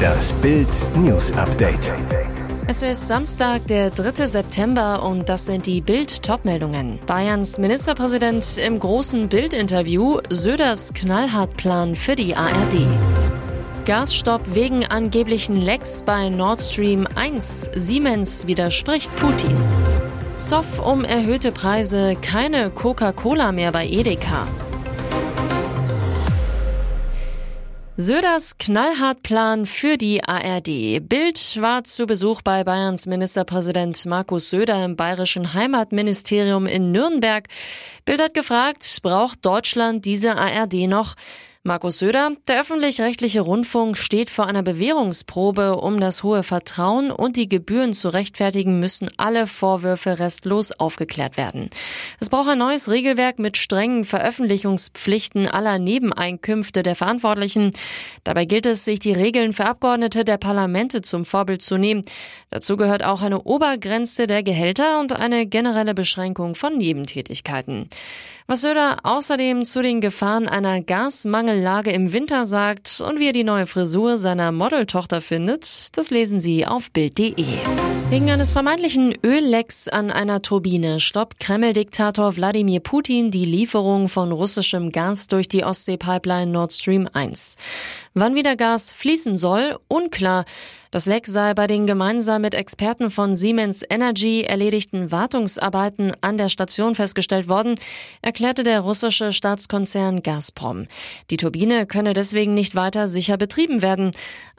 Das Bild News Update. Es ist Samstag, der 3. September und das sind die Bild-Top-Meldungen. Bayerns Ministerpräsident im großen Bild-Interview Söders Knallhartplan für die ARD. Gasstopp wegen angeblichen Lecks bei Nord Stream 1. Siemens widerspricht Putin. Zoff um erhöhte Preise, keine Coca-Cola mehr bei Edeka. Söders Knallhartplan für die ARD. Bild war zu Besuch bei Bayerns Ministerpräsident Markus Söder im bayerischen Heimatministerium in Nürnberg. Bild hat gefragt, braucht Deutschland diese ARD noch? Markus Söder, der öffentlich-rechtliche Rundfunk steht vor einer Bewährungsprobe, um das hohe Vertrauen und die Gebühren zu rechtfertigen, müssen alle Vorwürfe restlos aufgeklärt werden. Es braucht ein neues Regelwerk mit strengen Veröffentlichungspflichten aller Nebeneinkünfte der Verantwortlichen. Dabei gilt es, sich die Regeln für Abgeordnete der Parlamente zum Vorbild zu nehmen. Dazu gehört auch eine Obergrenze der Gehälter und eine generelle Beschränkung von Nebentätigkeiten. Was Söder außerdem zu den Gefahren einer Gasmangellage im Winter sagt und wie er die neue Frisur seiner Modeltochter findet, das lesen Sie auf Bild.de. Wegen eines vermeintlichen Öllecks an einer Turbine stoppt Kreml-Diktator Wladimir Putin die Lieferung von russischem Gas durch die Ostsee-Pipeline Nord Stream 1. Wann wieder Gas fließen soll, unklar. Das Leck sei bei den gemeinsam mit Experten von Siemens Energy erledigten Wartungsarbeiten an der Station festgestellt worden, erklärte der russische Staatskonzern Gazprom. Die Turbine könne deswegen nicht weiter sicher betrieben werden.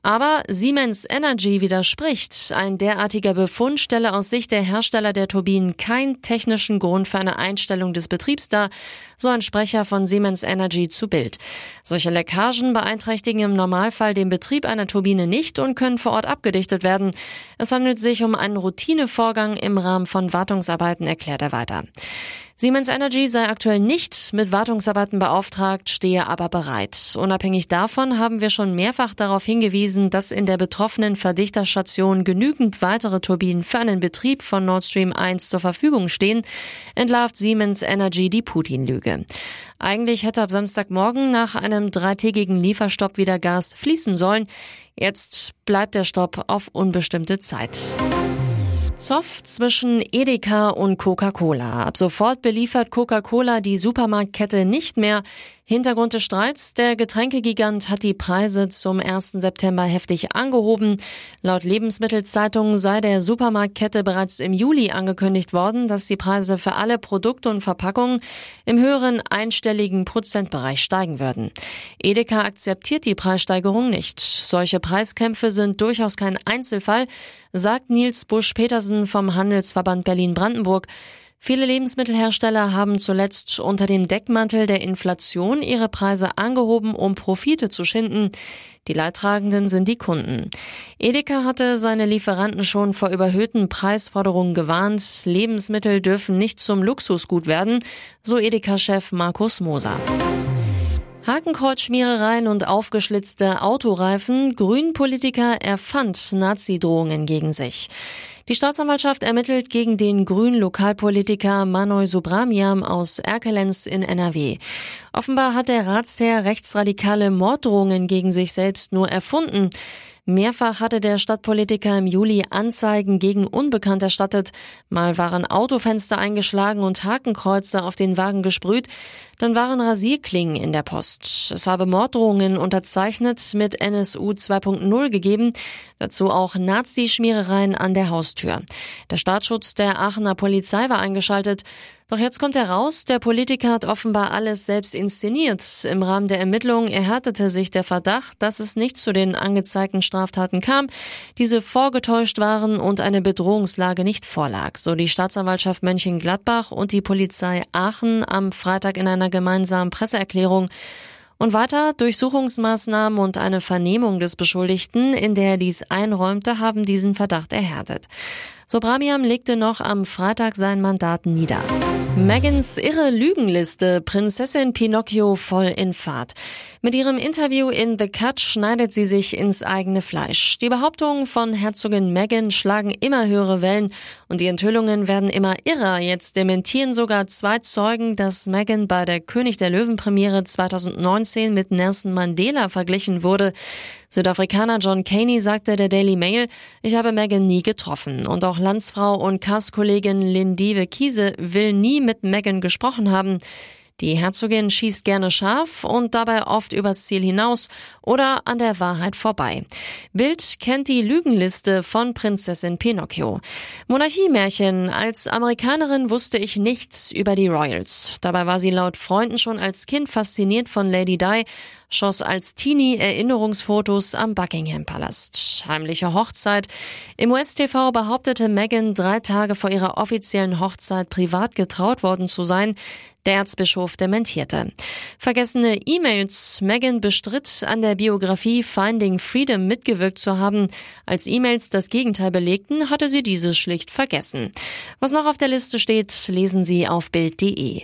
Aber Siemens Energy widerspricht. Ein derartiger Befund stelle aus Sicht der Hersteller der Turbinen keinen technischen Grund für eine Einstellung des Betriebs dar, so ein Sprecher von Siemens Energy zu Bild. Solche Leckagen beeinträchtigen im Normalfall den Betrieb einer Turbine nicht und können vor Ort abgedichtet werden. Es handelt sich um einen Routinevorgang im Rahmen von Wartungsarbeiten, erklärt er weiter. Siemens Energy sei aktuell nicht mit Wartungsarbeiten beauftragt, stehe aber bereit. Unabhängig davon haben wir schon mehrfach darauf hingewiesen, dass in der betroffenen Verdichterstation genügend weitere Turbinen für einen Betrieb von Nord Stream 1 zur Verfügung stehen, entlarvt Siemens Energy die Putin-Lüge. Eigentlich hätte ab Samstagmorgen nach einem dreitägigen Lieferstopp wieder Gas fließen sollen. Jetzt bleibt der Stopp auf unbestimmte Zeit. Zoff zwischen Edeka und Coca-Cola. Ab sofort beliefert Coca-Cola die Supermarktkette nicht mehr. Hintergrund des Streits, der Getränkegigant hat die Preise zum 1. September heftig angehoben. Laut Lebensmittelzeitung sei der Supermarktkette bereits im Juli angekündigt worden, dass die Preise für alle Produkte und Verpackungen im höheren einstelligen Prozentbereich steigen würden. Edeka akzeptiert die Preissteigerung nicht. Solche Preiskämpfe sind durchaus kein Einzelfall, sagt Nils Busch-Petersen vom Handelsverband Berlin-Brandenburg. Viele Lebensmittelhersteller haben zuletzt unter dem Deckmantel der Inflation ihre Preise angehoben, um Profite zu schinden. Die Leidtragenden sind die Kunden. Edeka hatte seine Lieferanten schon vor überhöhten Preisforderungen gewarnt. Lebensmittel dürfen nicht zum Luxusgut werden, so Edeka-Chef Markus Moser. Hakenkreuzschmierereien und aufgeschlitzte Autoreifen. Grünpolitiker erfand Nazi-Drohungen gegen sich. Die Staatsanwaltschaft ermittelt gegen den grünen Lokalpolitiker Manoy Subramiam aus Erkelenz in NRW. Offenbar hat der Ratsherr rechtsradikale Morddrohungen gegen sich selbst nur erfunden. Mehrfach hatte der Stadtpolitiker im Juli Anzeigen gegen Unbekannt erstattet. Mal waren Autofenster eingeschlagen und Hakenkreuze auf den Wagen gesprüht. Dann waren Rasierklingen in der Post. Es habe Morddrohungen unterzeichnet mit NSU 2.0 gegeben. Dazu auch Nazi-Schmierereien an der Haustür. Der Staatsschutz der Aachener Polizei war eingeschaltet. Doch jetzt kommt heraus, der Politiker hat offenbar alles selbst inszeniert. Im Rahmen der Ermittlungen erhärtete sich der Verdacht, dass es nicht zu den angezeigten Straftaten kam, diese vorgetäuscht waren und eine Bedrohungslage nicht vorlag, so die Staatsanwaltschaft Mönchengladbach und die Polizei Aachen am Freitag in einer gemeinsamen Presseerklärung. Und weiter Durchsuchungsmaßnahmen und eine Vernehmung des Beschuldigten, in der er dies einräumte, haben diesen Verdacht erhärtet. Sobramiam legte noch am Freitag sein Mandat nieder. Megans irre Lügenliste, Prinzessin Pinocchio voll in Fahrt. Mit ihrem Interview in The Cut schneidet sie sich ins eigene Fleisch. Die Behauptungen von Herzogin Meghan schlagen immer höhere Wellen und die Enthüllungen werden immer irrer. Jetzt dementieren sogar zwei Zeugen, dass Meghan bei der König der Löwen Premiere 2019 mit Nelson Mandela verglichen wurde. Südafrikaner John Caney sagte der Daily Mail, ich habe Meghan nie getroffen und auch Landsfrau und Cast-Kollegin Lindive Kiese will nie mit Meghan gesprochen haben. Die Herzogin schießt gerne scharf und dabei oft übers Ziel hinaus oder an der Wahrheit vorbei. Bild kennt die Lügenliste von Prinzessin Pinocchio. Monarchiemärchen. Als Amerikanerin wusste ich nichts über die Royals. Dabei war sie laut Freunden schon als Kind fasziniert von Lady Di, schoss als Teenie Erinnerungsfotos am Buckingham Palast. Heimliche Hochzeit. Im US-TV behauptete Meghan drei Tage vor ihrer offiziellen Hochzeit privat getraut worden zu sein. Der Erzbischof dementierte. Vergessene E-Mails. Meghan bestritt, an der Biografie Finding Freedom mitgewirkt zu haben. Als E-Mails das Gegenteil belegten, hatte sie dieses schlicht vergessen. Was noch auf der Liste steht, lesen Sie auf Bild.de.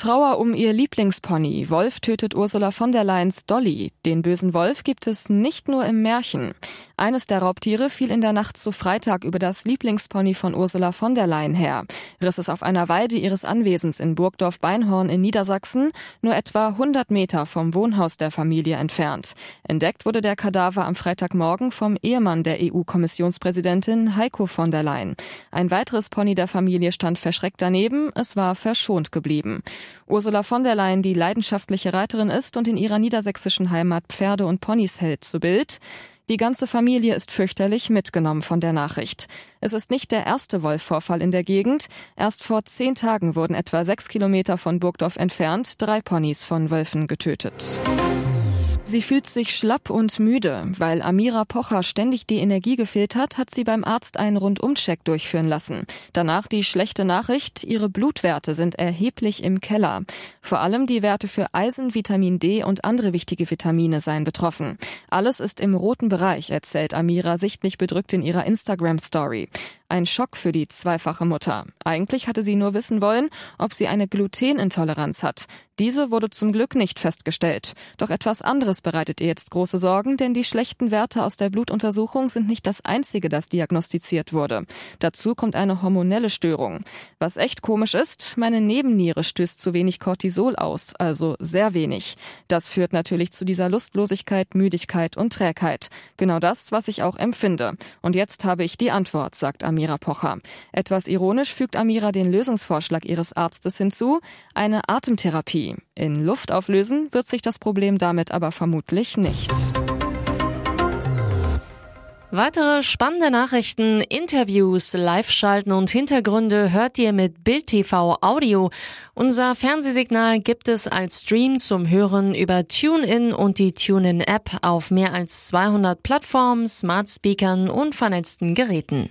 Trauer um ihr Lieblingspony. Wolf tötet Ursula von der Leyens Dolly. Den bösen Wolf gibt es nicht nur im Märchen. Eines der Raubtiere fiel in der Nacht zu Freitag über das Lieblingspony von Ursula von der Leyen her, riss es auf einer Weide ihres Anwesens in Burgdorf-Beinhorn in Niedersachsen, nur etwa 100 Meter vom Wohnhaus der Familie entfernt. Entdeckt wurde der Kadaver am Freitagmorgen vom Ehemann der EU-Kommissionspräsidentin Heiko von der Leyen. Ein weiteres Pony der Familie stand verschreckt daneben, es war verschont geblieben. Ursula von der Leyen, die leidenschaftliche Reiterin ist und in ihrer niedersächsischen Heimat Pferde und Ponys hält, zu Bild. Die ganze Familie ist fürchterlich mitgenommen von der Nachricht. Es ist nicht der erste Wolfvorfall in der Gegend. Erst vor zehn Tagen wurden etwa sechs Kilometer von Burgdorf entfernt drei Ponys von Wölfen getötet. Sie fühlt sich schlapp und müde. Weil Amira Pocher ständig die Energie gefehlt hat, hat sie beim Arzt einen Rundumcheck durchführen lassen. Danach die schlechte Nachricht, ihre Blutwerte sind erheblich im Keller. Vor allem die Werte für Eisen, Vitamin D und andere wichtige Vitamine seien betroffen. Alles ist im roten Bereich, erzählt Amira sichtlich bedrückt in ihrer Instagram-Story. Ein Schock für die zweifache Mutter. Eigentlich hatte sie nur wissen wollen, ob sie eine Glutenintoleranz hat. Diese wurde zum Glück nicht festgestellt. Doch etwas anderes bereitet ihr jetzt große Sorgen, denn die schlechten Werte aus der Blutuntersuchung sind nicht das einzige, das diagnostiziert wurde. Dazu kommt eine hormonelle Störung. Was echt komisch ist, meine Nebenniere stößt zu wenig Cortisol aus, also sehr wenig. Das führt natürlich zu dieser Lustlosigkeit, Müdigkeit und Trägheit. Genau das, was ich auch empfinde. Und jetzt habe ich die Antwort, sagt Amir Amira Pocher. Etwas ironisch fügt Amira den Lösungsvorschlag ihres Arztes hinzu, eine Atemtherapie. In Luft auflösen wird sich das Problem damit aber vermutlich nicht. Weitere spannende Nachrichten, Interviews, Live-Schalten und Hintergründe hört ihr mit Bild TV Audio. Unser Fernsehsignal gibt es als Stream zum Hören über TuneIn und die TuneIn-App auf mehr als 200 Plattformen, Smart Speakern und vernetzten Geräten.